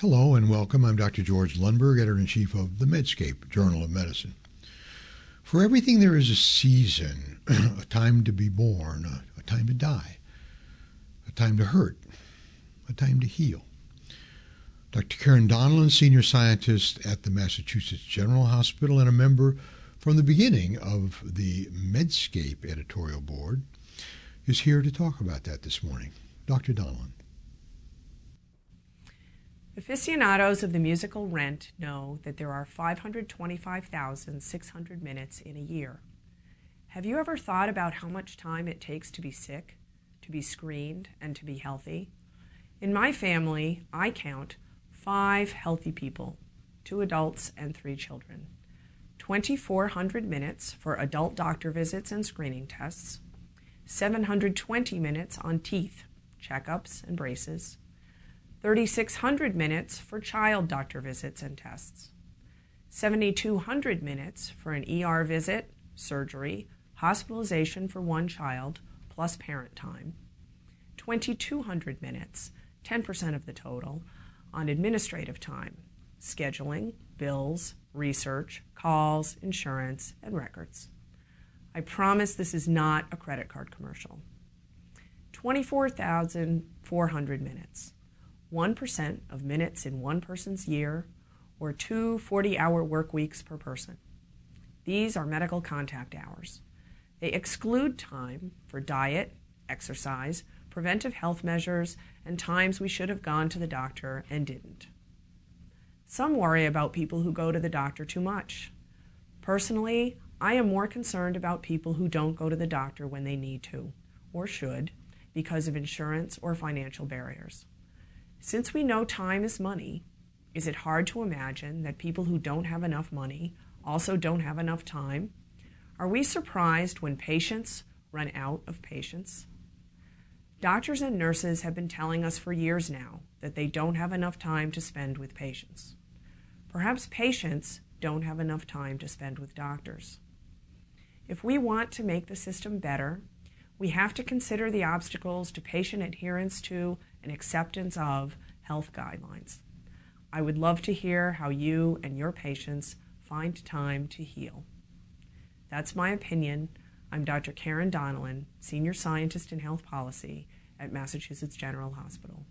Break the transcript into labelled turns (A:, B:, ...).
A: Hello and welcome. I'm Dr. George Lundberg, editor in chief of the Medscape Journal of Medicine. For everything, there is a season, a time to be born, a, a time to die, a time to hurt, a time to heal. Dr. Karen Donelan, senior scientist at the Massachusetts General Hospital and a member from the beginning of the Medscape editorial board, is here to talk about that this morning. Dr. Donelan.
B: Aficionados of the musical Rent know that there are 525,600 minutes in a year. Have you ever thought about how much time it takes to be sick, to be screened, and to be healthy? In my family, I count five healthy people, two adults and three children. 2,400 minutes for adult doctor visits and screening tests, 720 minutes on teeth, checkups, and braces 3,600 minutes for child doctor visits and tests, 7,200 minutes for an ER visit, surgery, hospitalization for one child, plus parent time, 2,200 minutes, 10% of the total, on administrative time, scheduling, bills, research, calls, insurance, and records. I promise this is not a credit card commercial. 24,400 minutes. 1% of minutes in one person's year, or two 40 hour work weeks per person. These are medical contact hours. They exclude time for diet, exercise, preventive health measures, and times we should have gone to the doctor and didn't. Some worry about people who go to the doctor too much. Personally, I am more concerned about people who don't go to the doctor when they need to, or should, because of insurance or financial barriers. Since we know time is money, is it hard to imagine that people who don't have enough money also don't have enough time? Are we surprised when patients run out of patience? Doctors and nurses have been telling us for years now that they don't have enough time to spend with patients. Perhaps patients don't have enough time to spend with doctors. If we want to make the system better, we have to consider the obstacles to patient adherence to and acceptance of health guidelines. I would love to hear how you and your patients find time to heal. That's my opinion. I'm Dr. Karen Donelan, Senior Scientist in Health Policy at Massachusetts General Hospital.